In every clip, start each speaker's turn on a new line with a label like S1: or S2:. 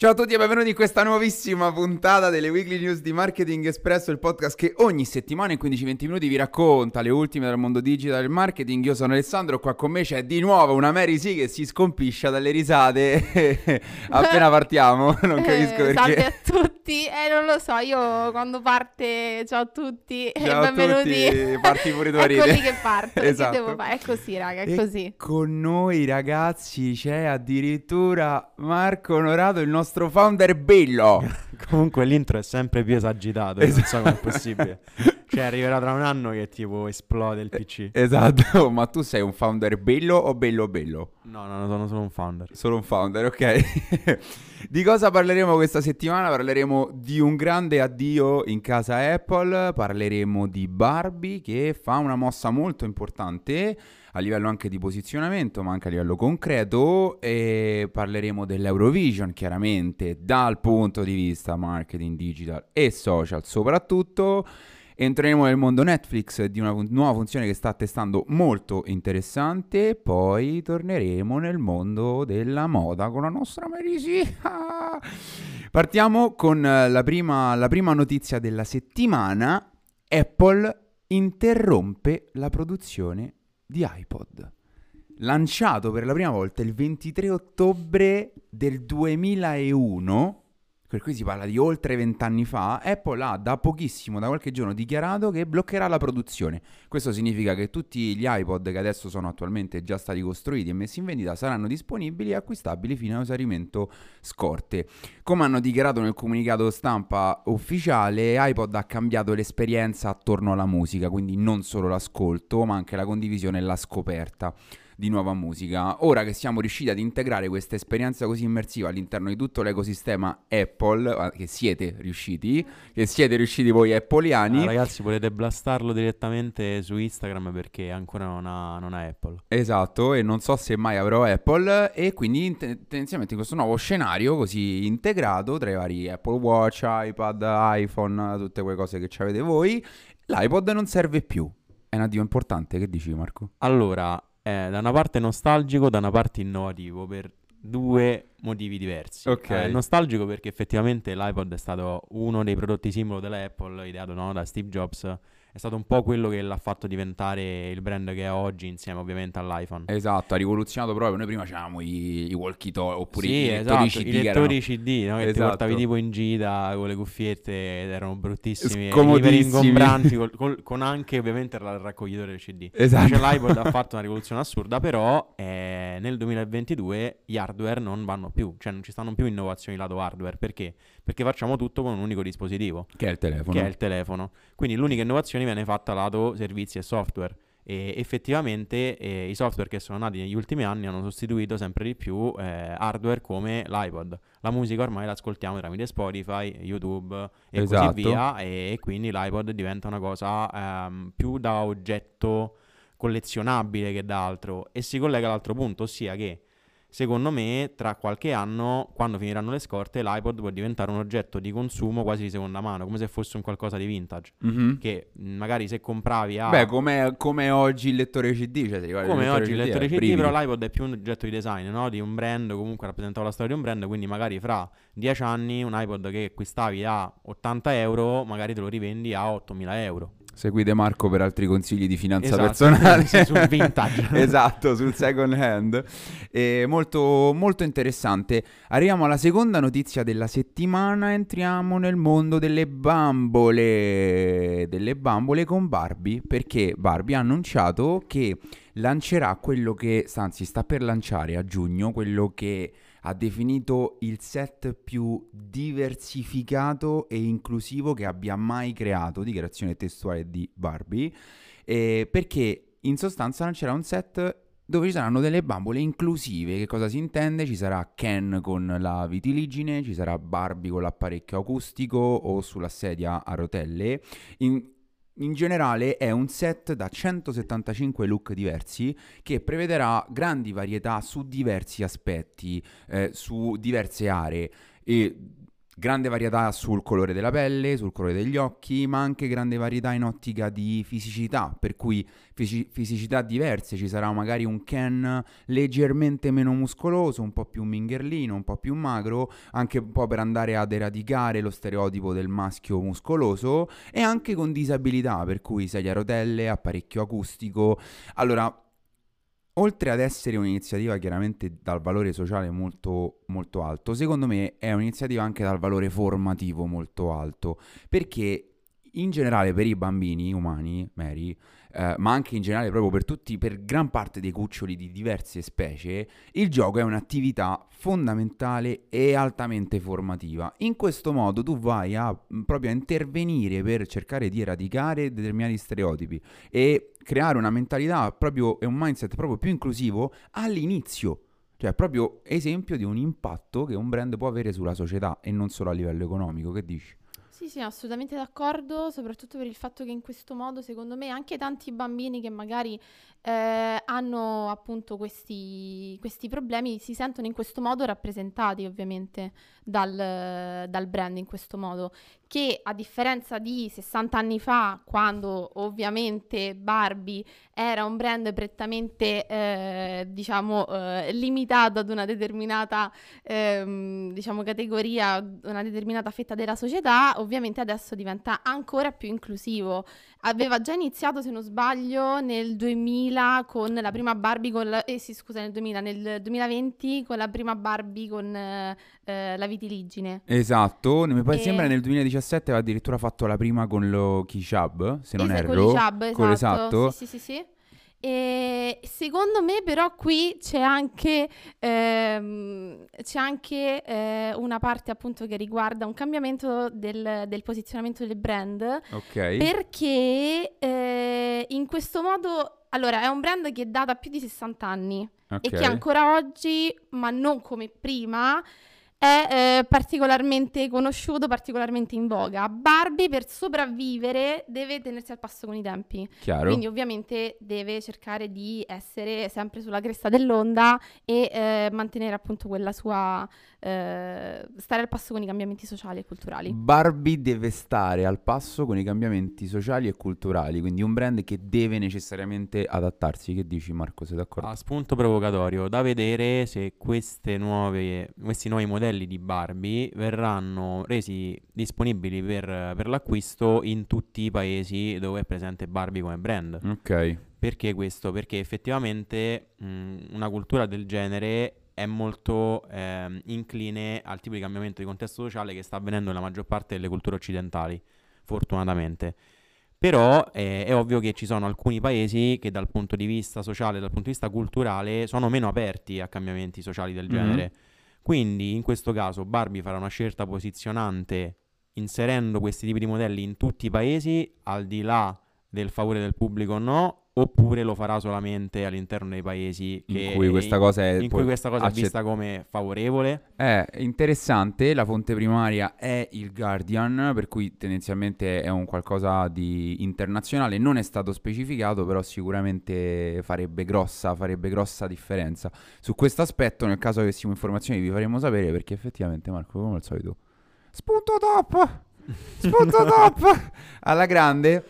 S1: Ciao a tutti e benvenuti in questa nuovissima puntata delle Weekly News di Marketing Espresso, il podcast che ogni settimana in 15-20 minuti vi racconta le ultime dal mondo digital e marketing. Io sono Alessandro, qua con me c'è di nuovo una Mary C che si scompiscia dalle risate appena partiamo, non capisco
S2: Eh,
S1: perché.
S2: Salve a tutti, eh non lo so, io quando parte ciao a tutti e
S1: Ciao a
S2: benvenuti.
S1: tutti, parti pure tu a
S2: È
S1: ridere.
S2: così che parto,
S1: Esatto.
S2: che devo fare? È così raga, è
S1: E
S2: così.
S1: Con noi ragazzi c'è addirittura Marco Onorato, il nostro founder bello.
S3: Comunque l'intro è sempre più esagitato, io non so come è possibile. Cioè arriverà tra un anno che tipo esplode il PC.
S1: Esatto, ma tu sei un founder bello o bello bello?
S3: No, no, no, sono solo un founder.
S1: Solo un founder, ok. di cosa parleremo questa settimana? Parleremo di un grande addio in casa Apple, parleremo di Barbie che fa una mossa molto importante a livello anche di posizionamento, ma anche a livello concreto e parleremo dell'Eurovision, chiaramente dal punto di vista marketing digital e social soprattutto. Entreremo nel mondo Netflix di una nuova funzione che sta testando molto interessante. Poi torneremo nel mondo della moda con la nostra Marisi. Ah! Partiamo con eh, la prima, la prima notizia della settimana. Apple interrompe la produzione di iPod. Lanciato per la prima volta il 23 ottobre del 2001, per cui si parla di oltre vent'anni fa, Apple ha da pochissimo, da qualche giorno, dichiarato che bloccherà la produzione. Questo significa che tutti gli iPod che adesso sono attualmente già stati costruiti e messi in vendita saranno disponibili e acquistabili fino a esaurimento scorte. Come hanno dichiarato nel comunicato stampa ufficiale, iPod ha cambiato l'esperienza attorno alla musica, quindi non solo l'ascolto, ma anche la condivisione e la scoperta di nuova musica. Ora che siamo riusciti ad integrare questa esperienza così immersiva all'interno di tutto l'ecosistema Apple, eh, che siete riusciti, che siete riusciti voi appoliani,
S3: Ah, ragazzi, potete blastarlo direttamente su Instagram perché ancora non ha, non ha Apple.
S1: Esatto, e non so se mai avrò Apple e quindi in- tendenzialmente in questo nuovo scenario così integrato tra i vari Apple Watch, iPad, iPhone, tutte quelle cose che ci avete voi, l'iPod non serve più. È un addio importante, che dici Marco?
S3: Allora, è da una parte nostalgico, da una parte innovativo per due motivi diversi.
S1: Ok.
S3: Eh, nostalgico perché effettivamente l'iPod è stato uno dei prodotti simbolo della Apple, ideato no, da Steve Jobs. È stato un po' quello che l'ha fatto diventare il brand che è oggi, insieme ovviamente all'iPhone.
S1: Esatto, ha rivoluzionato proprio. Noi prima c'avevamo i, i walkie-talkie oppure
S3: sì,
S1: i
S3: esatto,
S1: lettori CD
S3: i lettori
S1: erano
S3: CD no? che ti
S1: Esatto.
S3: portavi tipo in gita con le cuffiette ed erano bruttissimi, iper ingombranti col- col- con anche ovviamente il raccoglitore CD.
S1: Esatto.
S3: Invece l'iPod ha fatto una rivoluzione assurda, però eh, nel 2022 gli hardware non vanno più, cioè non ci stanno più innovazioni lato hardware, perché? Perché facciamo tutto con un unico dispositivo,
S1: Che è il telefono.
S3: che è il telefono. Quindi l'unica innovazione viene fatta lato servizi e software. E effettivamente eh, i software che sono nati negli ultimi anni hanno sostituito sempre di più eh, hardware come l'iPod. La musica ormai l'ascoltiamo tramite Spotify, YouTube e
S1: Esatto.
S3: così via, e, e quindi l'iPod diventa una cosa ehm, più da oggetto collezionabile che da altro. E si collega all'altro punto, ossia che secondo me tra qualche anno, quando finiranno le scorte, l'iPod può diventare un oggetto di consumo quasi di seconda mano, come se fosse un qualcosa di vintage.
S1: Mhm.
S3: Che magari se compravi a...
S1: Beh, come, oggi il lettore CD, cioè ti ricordi
S3: Come oggi il lettore
S1: è
S3: CD,
S1: brividi.
S3: però l'iPod è più un oggetto di design, no? Di un brand, comunque rappresentava la storia di un brand, quindi magari fra 10 anni un iPod che acquistavi a 80 euro, magari te lo rivendi a 8000 euro.
S1: Seguite Marco per altri consigli di finanza
S3: Esatto,
S1: personale.
S3: sul vintage.
S1: esatto, sul second hand. E molto, molto interessante. Arriviamo alla seconda notizia della settimana. Entriamo nel mondo delle bambole. Delle bambole con Barbie. Perché Barbie ha annunciato che lancerà quello che, anzi, sta per lanciare a giugno quello che ha definito il set più diversificato e inclusivo che abbia mai creato, dichiarazione testuale di Barbie, eh, perché in sostanza lancerà un set dove ci saranno delle bambole inclusive. Che cosa si intende? Ci sarà Ken con la vitiligine, ci sarà Barbie con l'apparecchio acustico o sulla sedia a rotelle. In, in generale è un set da 175 look diversi che prevederà grandi varietà su diversi aspetti, eh, su diverse aree. E Grande varietà sul colore della pelle, sul colore degli occhi, ma anche grande varietà in ottica di fisicità, per cui fisi- fisicità diverse, ci sarà magari un Ken leggermente meno muscoloso, un po' più mingherlino, un po' più magro, anche un po' per andare ad eradicare lo stereotipo del maschio muscoloso e anche con disabilità, per cui sedia a rotelle, apparecchio acustico. Allora, oltre ad essere un'iniziativa chiaramente dal valore sociale molto, molto alto, secondo me è un'iniziativa anche dal valore formativo molto alto, perché in generale per i bambini umani, Mary, eh, ma anche in generale proprio per tutti, per gran parte dei cuccioli di diverse specie, il gioco è un'attività fondamentale e altamente formativa. In questo modo tu vai a proprio a intervenire per cercare di eradicare determinati stereotipi e creare una mentalità proprio e un mindset proprio più inclusivo all'inizio. Cioè, proprio esempio di un impatto che un brand può avere sulla società e non solo a livello economico. Che dici?
S2: Sì, sì, assolutamente d'accordo, soprattutto per il fatto che in questo modo, secondo me, anche tanti bambini che magari eh, hanno appunto questi, questi problemi si sentono in questo modo rappresentati, ovviamente, dal, dal brand in questo modo, che a differenza di 60 anni fa, quando ovviamente Barbie era un brand prettamente, eh, diciamo, eh, limitato ad una determinata, ehm, diciamo, categoria, una determinata fetta della società, ovviamente adesso diventa ancora più inclusivo. Aveva già iniziato, se non sbaglio, nel 2000 con la prima Barbie con la, eh sì, scusa, nel 2000, nel 2020 con la prima Barbie con eh, eh, la vitiligine.
S1: Esatto, mi pare
S2: E-
S1: sembra nel 2017 aveva addirittura fatto la prima con lo Kishab, se non
S2: Esa-
S1: erro.
S2: Con
S1: Con
S2: esatto.
S1: l'esatto.
S2: Sì, sì, sì, sì. E secondo me però qui c'è anche, ehm, c'è anche eh, una parte appunto che riguarda un cambiamento del, del posizionamento del brand
S1: Ok.
S2: perché eh, in questo modo, allora è un brand che è dato a più di 60 anni
S1: ok.
S2: e che ancora oggi, ma non come prima, è eh, particolarmente conosciuto, particolarmente in voga. Barbie per sopravvivere deve tenersi al passo con i tempi.
S1: Chiaro.
S2: Quindi ovviamente deve cercare di essere sempre sulla cresta dell'onda e eh, mantenere appunto quella sua... eh, stare al passo con i cambiamenti sociali e culturali.
S1: Barbie deve stare al passo con i cambiamenti sociali e culturali, quindi un brand che deve necessariamente adattarsi. Che dici Marco, sei d'accordo?
S3: A spunto provocatorio, da vedere se queste nuove, questi nuoi modelli di Barbie verranno resi disponibili per, per l'acquisto in tutti i paesi dove è presente Barbie come brand.
S1: Ok.
S3: Perché questo? Perché effettivamente mh, una cultura del genere è molto ehm, incline al tipo di cambiamento di contesto sociale che sta avvenendo nella maggior parte delle culture occidentali, fortunatamente. Però eh, è ovvio che ci sono alcuni paesi che dal punto di vista sociale, dal punto di vista culturale, sono meno aperti a cambiamenti sociali del
S1: Mhm.
S3: genere. Quindi in questo caso Barbie farà una scelta posizionante inserendo questi tipi di modelli in tutti i paesi, al di là del favore del pubblico o no, oppure lo farà solamente all'interno dei paesi
S1: In cui questa cosa è
S3: cui questa cosa è
S1: accett-
S3: vista come favorevole.
S1: È interessante, la fonte primaria è il Guardian, per cui tendenzialmente è un qualcosa di internazionale, non è stato specificato, però sicuramente farebbe grossa, farebbe grossa differenza. Su questo aspetto, nel caso avessimo informazioni, vi faremo sapere perché effettivamente Marco, come al solito, spunto top! Spunto top! Alla grande.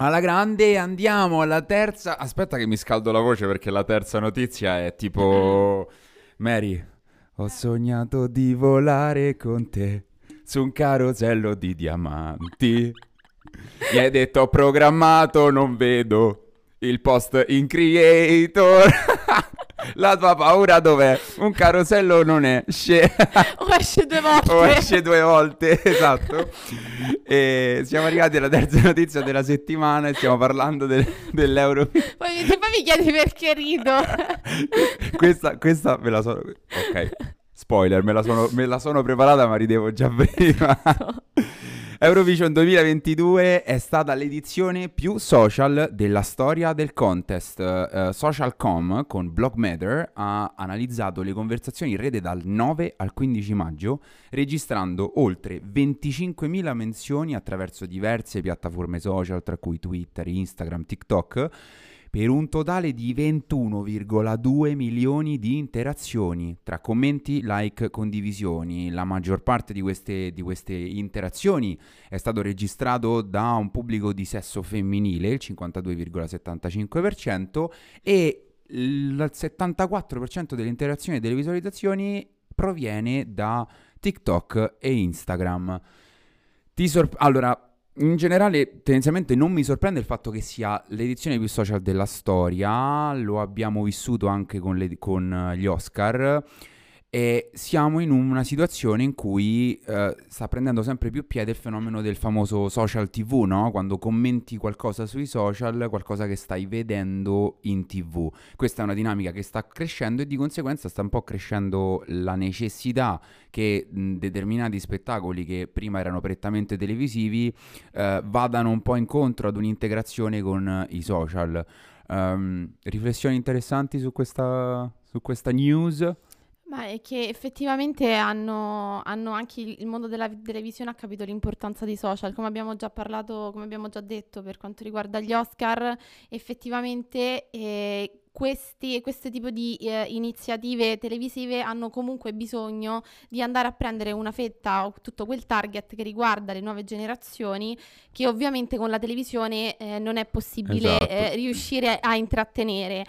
S1: Alla grande andiamo alla terza. Aspetta che mi scaldo la voce perché la terza notizia è tipo Mary, ho sognato di volare con te su un carosello di diamanti. Mi hai detto ho programmato, non vedo il post in creator. La tua paura dov'è? Un carosello non esce.
S2: O esce due volte.
S1: o esce due volte, esatto. E siamo arrivati alla terza notizia della settimana e stiamo parlando del- dell'Euro.
S2: Poi, mi- poi mi chiedi perché rido.
S1: questa, questa me la sono... Ok, spoiler, me la sono, me la sono preparata ma ridevo già prima. Eurovision 2022 è stata l'edizione più social della storia del contest. Eh, Socialcom con Blogmatter ha analizzato le conversazioni in rete dal 9 al 15 maggio, registrando oltre 25.000 menzioni attraverso diverse piattaforme social, tra cui Twitter, Instagram, TikTok. Per un totale di 21,2 milioni di interazioni tra commenti, like, condivisioni. La maggior parte di queste, di queste interazioni è stato registrato da un pubblico di sesso femminile, il 52,75%, e il 74% delle interazioni e delle visualizzazioni proviene da TikTok e Instagram. Sor- allora, in generale, tendenzialmente non mi sorprende il fatto che sia l'edizione più social della storia, lo abbiamo vissuto anche con, le, con gli Oscar e siamo in una situazione in cui eh, sta prendendo sempre più piede il fenomeno del famoso social TV, no? Quando commenti qualcosa sui social, qualcosa che stai vedendo in TV. Questa è una dinamica che sta crescendo e di conseguenza sta un po' crescendo la necessità che mh, determinati spettacoli che prima erano prettamente televisivi eh, vadano un po' incontro ad un'integrazione con i social. Um, riflessioni interessanti su questa, su questa news?
S2: Ma è che effettivamente hanno, hanno anche il, il mondo della televisione ha capito l'importanza dei social, come abbiamo già parlato, come abbiamo già detto per quanto riguarda gli Oscar, effettivamente eh, questi, questo tipo di eh, iniziative televisive hanno comunque bisogno di andare a prendere una fetta o tutto quel target che riguarda le nuove generazioni, che ovviamente con la televisione eh, non è possibile
S1: Esatto.
S2: eh, riuscire a intrattenere.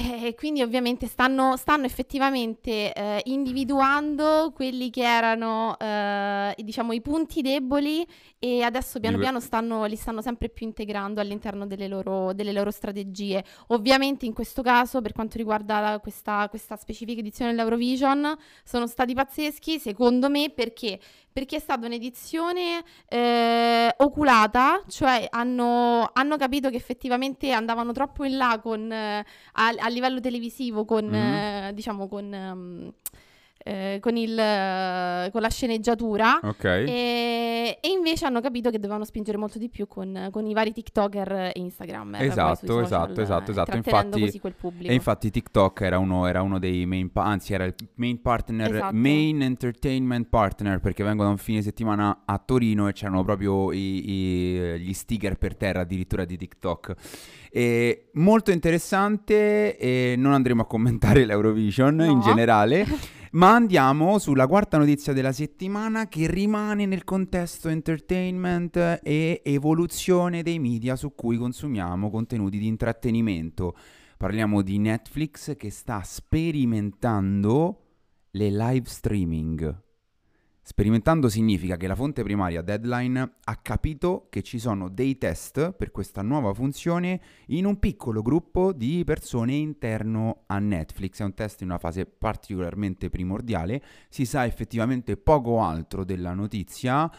S2: Eh, quindi ovviamente stanno, stanno effettivamente eh, individuando quelli che erano eh, diciamo i punti deboli e adesso piano piano stanno, li stanno sempre più integrando all'interno delle loro, delle loro strategie. Ovviamente in questo caso per quanto riguarda la- questa, questa specifica edizione dell'Eurovision sono stati pazzeschi secondo me perché? Perché è stata un'edizione eh, oculata, cioè hanno, hanno capito che effettivamente andavano troppo in là con, eh, a, a livello televisivo con,
S1: Mhm.
S2: eh, diciamo, con, ehm, eh, con, il, eh, con la sceneggiatura.
S1: Ok.
S2: E, e invece hanno capito che dovevano spingere molto di più con, con i vari TikToker e Instagrammer. poi
S1: Esatto, esatto, esatto, esatto. Infatti-. E infatti TikTok era uno, era uno dei main, pa- anzi era il main partner,
S2: Esatto.
S1: main entertainment partner perché vengono un fine settimana a Torino e c'erano proprio i- i- gli sticker per terra addirittura di TikTok. E molto interessante e non andremo a commentare l'Eurovision
S2: No.
S1: in generale. Ma andiamo sulla quarta notizia della settimana che rimane nel contesto entertainment e evoluzione dei media su cui consumiamo contenuti di intrattenimento. Parliamo di Netflix che sta sperimentando le live streaming. Sperimentando significa che la fonte primaria Deadline ha capito che ci sono dei test per questa nuova funzione in un piccolo gruppo di persone interno a Netflix. È un test in una fase particolarmente primordiale, si sa effettivamente poco altro della notizia,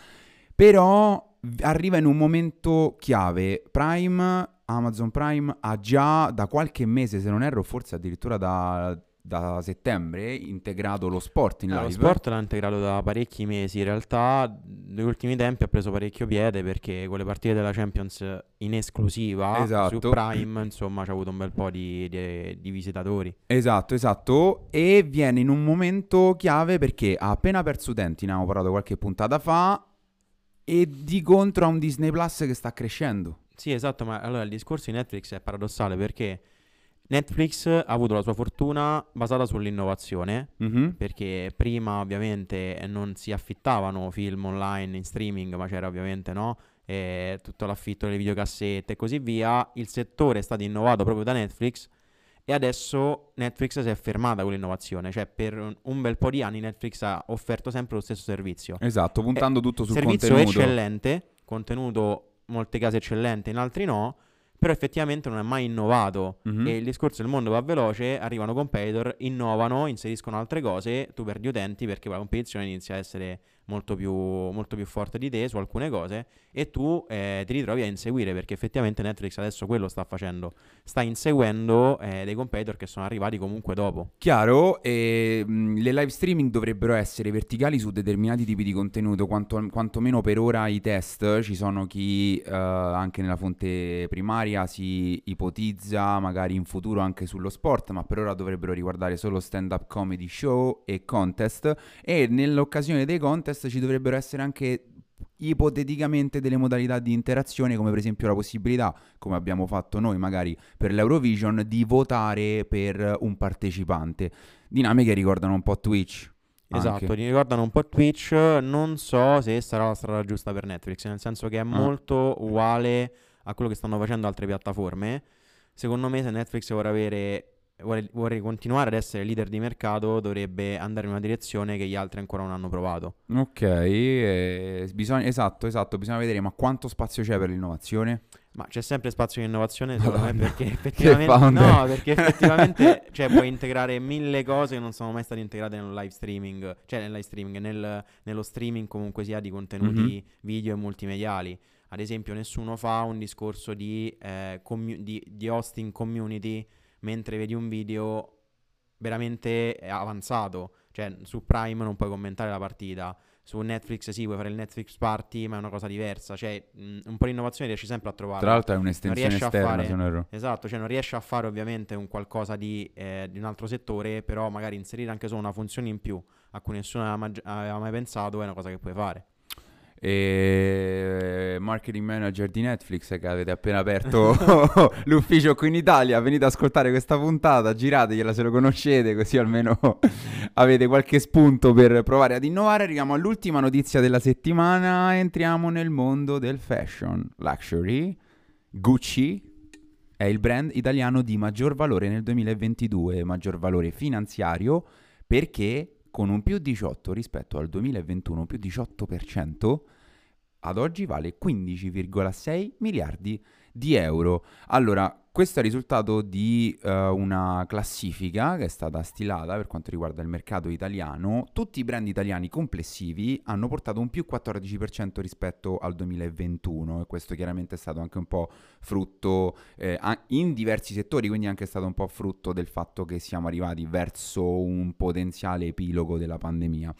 S1: però arriva in un momento chiave. Prime, Amazon Prime ha già da qualche mese, se non erro, forse addirittura da, da settembre, integrato lo sport in
S3: Eh,
S1: live.
S3: lo sport l'ha integrato da parecchi mesi, in realtà negli ultimi tempi ha preso parecchio piede perché con le partite della Champions in esclusiva
S1: Esatto.
S3: su Prime, insomma, c'ha avuto un bel po' di, di- di visitatori.
S1: Esatto, esatto. E viene in un momento chiave perché ha appena perso utenti, ne avevo parlato qualche puntata fa. E di contro ha un Disney Plus che sta crescendo.
S3: Sì, esatto, ma allora il discorso di Netflix è paradossale perché Netflix ha avuto la sua fortuna basata sull'innovazione,
S1: Mhm.
S3: perché prima ovviamente non si affittavano film online in streaming, ma c'era ovviamente no? Eh, tutto l'affitto delle videocassette e così via. Il settore è stato innovato proprio da Netflix e adesso Netflix si è fermata con l'innovazione, cioè per un- bel po' di anni Netflix ha offerto sempre lo stesso servizio.
S1: Esatto, puntando tutto sul
S3: Servizio
S1: contenuto.
S3: eccellente, contenuto in molte case eccellente, in altri no, però effettivamente non è mai innovato
S1: Mhm.
S3: e il discorso del mondo va veloce, arrivano competitor, innovano, inseriscono altre cose, tu perdi utenti perché la competizione inizia a essere molto più, molto più forte di te su alcune cose e tu eh, ti ritrovi a inseguire perché effettivamente Netflix adesso quello sta facendo, sta inseguendo eh, dei competitor che sono arrivati comunque dopo.
S1: Chiaro, e, le live streaming dovrebbero essere verticali su determinati tipi di contenuto, quanto, quantomeno per ora i test, ci sono chi eh, anche nella fonte primaria si ipotizza magari in futuro anche sullo sport, ma per ora dovrebbero riguardare solo stand-up comedy show e contest e nell'occasione dei contest ci dovrebbero essere anche ipoteticamente delle modalità di interazione, come per esempio la possibilità, come abbiamo fatto noi magari per l'Eurovision, di votare per un partecipante. Dinamiche ricordano un po' Twitch.
S3: Esatto,
S1: anche.
S3: ricordano un po' Twitch, non so se sarà la strada giusta per Netflix, nel senso che è molto uguale a quello che stanno facendo altre piattaforme. Secondo me se Netflix vuole avere vuole, vuole continuare ad essere leader di mercato, dovrebbe andare in una direzione che gli altri ancora non hanno provato.
S1: Ok, eh, bisogna, esatto, esatto, bisogna vedere ma quanto spazio c'è per l'innovazione?
S3: Ma c'è sempre spazio di innovazione, secondo me, perché effettivamente, no, perché effettivamente cioè, puoi integrare mille cose che non sono mai state integrate nel live streaming, cioè nel live streaming, nel- nello streaming comunque sia di contenuti video e multimediali. Ad esempio, nessuno fa un discorso di, eh, commu- di, di hosting community mentre vedi un video veramente eh, avanzato. Cioè, su Prime non puoi commentare la partita. Su Netflix sì, puoi fare il Netflix Party, ma è una cosa diversa. Cioè, mh, un po' di innovazione riesci sempre a trovarla.
S1: Tra l'altro è un'estensione esterna,
S3: fare-
S1: se non erro.
S3: Esatto, cioè non riesce a fare ovviamente un qualcosa di, eh, di un altro settore, però magari inserire anche solo una funzione in più a cui nessuno aveva, maggi- aveva mai pensato è una cosa che puoi fare.
S1: E marketing manager di Netflix che avete appena aperto l'ufficio qui in Italia, venite ad ascoltare questa puntata, girategliela se lo conoscete, così almeno avete qualche spunto per provare ad innovare. Arriviamo all'ultima notizia della settimana, entriamo nel mondo del fashion, luxury. Gucci è il brand italiano di maggior valore nel 2022, maggior valore finanziario, perché con un più 18 rispetto al 2021, più 18%, ad oggi vale 15,6 miliardi di euro. Allora, questo è il risultato di eh, una classifica che è stata stilata per quanto riguarda il mercato italiano. Tutti i brand italiani complessivi hanno portato un più 14% rispetto al 2021 e questo chiaramente è stato anche un po' frutto eh, in diversi settori, quindi è anche stato un po' frutto del fatto che siamo arrivati verso un potenziale epilogo della pandemia.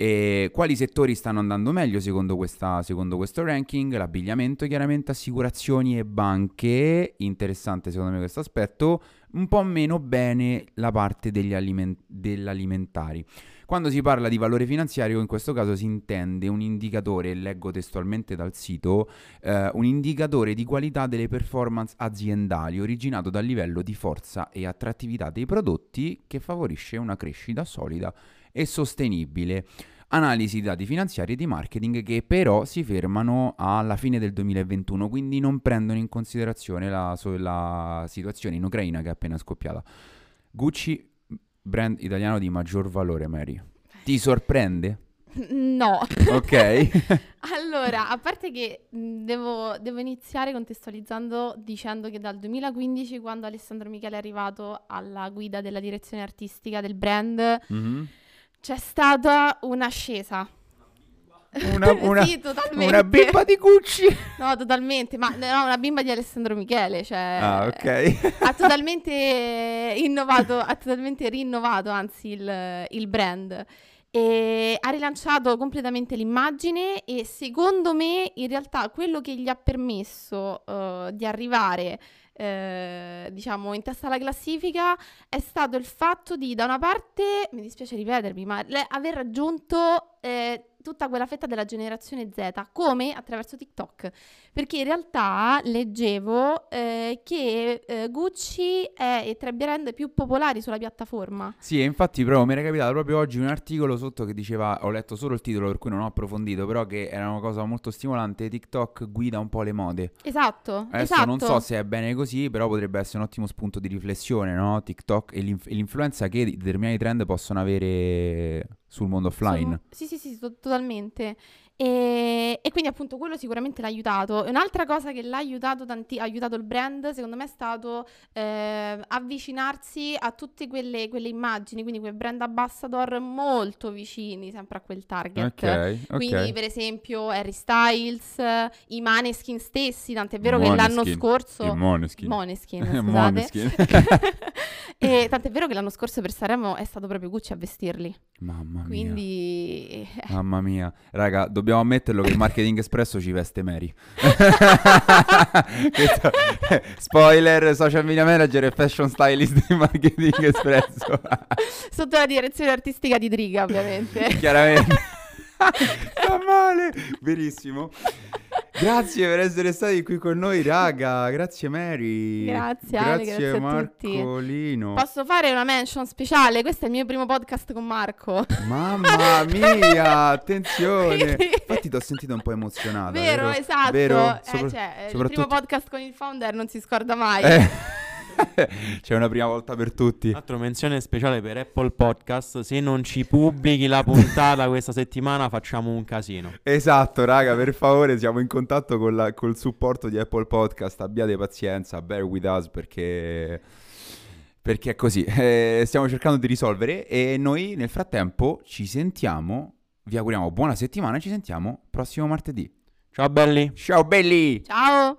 S1: E quali settori stanno andando meglio secondo, questa- secondo questo ranking? L'abbigliamento, chiaramente, assicurazioni e banche. Interessante secondo me questo aspetto. Un po' meno bene la parte degli alimen- dell'alimentari. Quando si parla di valore finanziario, in questo caso si intende un indicatore, leggo testualmente dal sito, eh, un indicatore di qualità delle performance aziendali originato dal livello di forza e attrattività dei prodotti che favorisce una crescita solida e sostenibile. Analisi di dati finanziari e di marketing che però si fermano alla fine del 2021, quindi non prendono in considerazione la, la situazione in Ucraina che è appena scoppiata. Gucci, brand italiano di maggior valore, Mary. Ti sorprende?
S2: No.
S1: Ok.
S2: Allora, a parte che devo, devo iniziare contestualizzando dicendo che dal 2015, quando Alessandro Michele è arrivato alla guida della direzione artistica del brand,
S1: Mhm.
S2: c'è stata un'ascesa.
S1: Una, una,
S2: sì,
S1: una bimba di Gucci.
S2: No, totalmente, ma no, una bimba di Alessandro Michele, cioè...
S1: Ah, ok.
S2: ha totalmente innovato, ha totalmente rinnovato anzi il, il brand e ha rilanciato completamente l'immagine e secondo me in realtà quello che gli ha permesso eh, di arrivare eh, diciamo in testa alla classifica è stato il fatto di da una parte mi dispiace ripetermi ma le- aver raggiunto eh, tutta quella fetta della generazione Z come attraverso TikTok perché in realtà leggevo eh, che eh, Gucci è tra i brand più popolari sulla piattaforma.
S1: Sì, e infatti proprio mi era capitato proprio oggi un articolo sotto che diceva, ho letto solo il titolo per cui non ho approfondito, però che era una cosa molto stimolante, TikTok guida un po' le mode.
S2: Esatto,
S1: Adesso
S2: esatto.
S1: non so se è bene così, però potrebbe essere un ottimo spunto di riflessione, no? TikTok e, l'inf- e l'influenza che determinati trend possono avere sul mondo offline.
S2: Sono- Sì, sì, sì, to- totalmente. E, e quindi appunto quello sicuramente l'ha aiutato. Un'altra cosa che l'ha aiutato, tanti- ha aiutato il brand, secondo me, è stato eh, avvicinarsi a tutte quelle, quelle immagini, quindi quei brand ambassador molto vicini sempre a quel target.
S1: Ok, ok.
S2: Quindi, per esempio, Harry Styles, i Maneskin stessi, tant'è vero che l'anno scorso...
S1: Måneskin,
S2: scusate.
S1: Måneskin.
S2: e tant'è vero che l'anno scorso per Sanremo è stato proprio Gucci a vestirli.
S1: Mamma mia.
S2: Quindi...
S1: Mamma mia, raga, dobbiamo ammetterlo che il marketing espresso ci veste Mary. Questo- Spoiler, social media manager e fashion stylist di marketing espresso.
S2: Sotto la direzione artistica di Driga, ovviamente.
S1: Chiaramente. Sta male. Verissimo. Grazie per essere stati qui con noi, raga. Grazie Mary.
S2: Grazie, Ale, grazie a
S1: Marcolino.
S2: Posso fare una mention speciale? Questo è il mio primo podcast con Marco.
S1: Mamma mia, attenzione. Infatti ti ho sentito un po' emozionata.
S2: Vero,
S1: vero?
S2: esatto.
S1: Vero?
S2: Eh,
S1: Sopra-
S2: cioè, Il
S1: soprattutto-
S2: primo podcast con il founder non si scorda mai.
S1: Eh. C'è una prima volta per tutti.
S3: Tra l'altro menzione speciale per Apple Podcast, se non ci pubblichi la puntata questa settimana facciamo un casino.
S1: Esatto, raga, per favore, siamo in contatto con la- col supporto di Apple Podcast. Abbiate pazienza, bear with us perché. Perché è così. Eh, stiamo cercando di risolvere e noi nel frattempo ci sentiamo. Vi auguriamo buona settimana e ci sentiamo prossimo martedì.
S3: Ciao belli!
S1: Ciao belli!
S2: Ciao.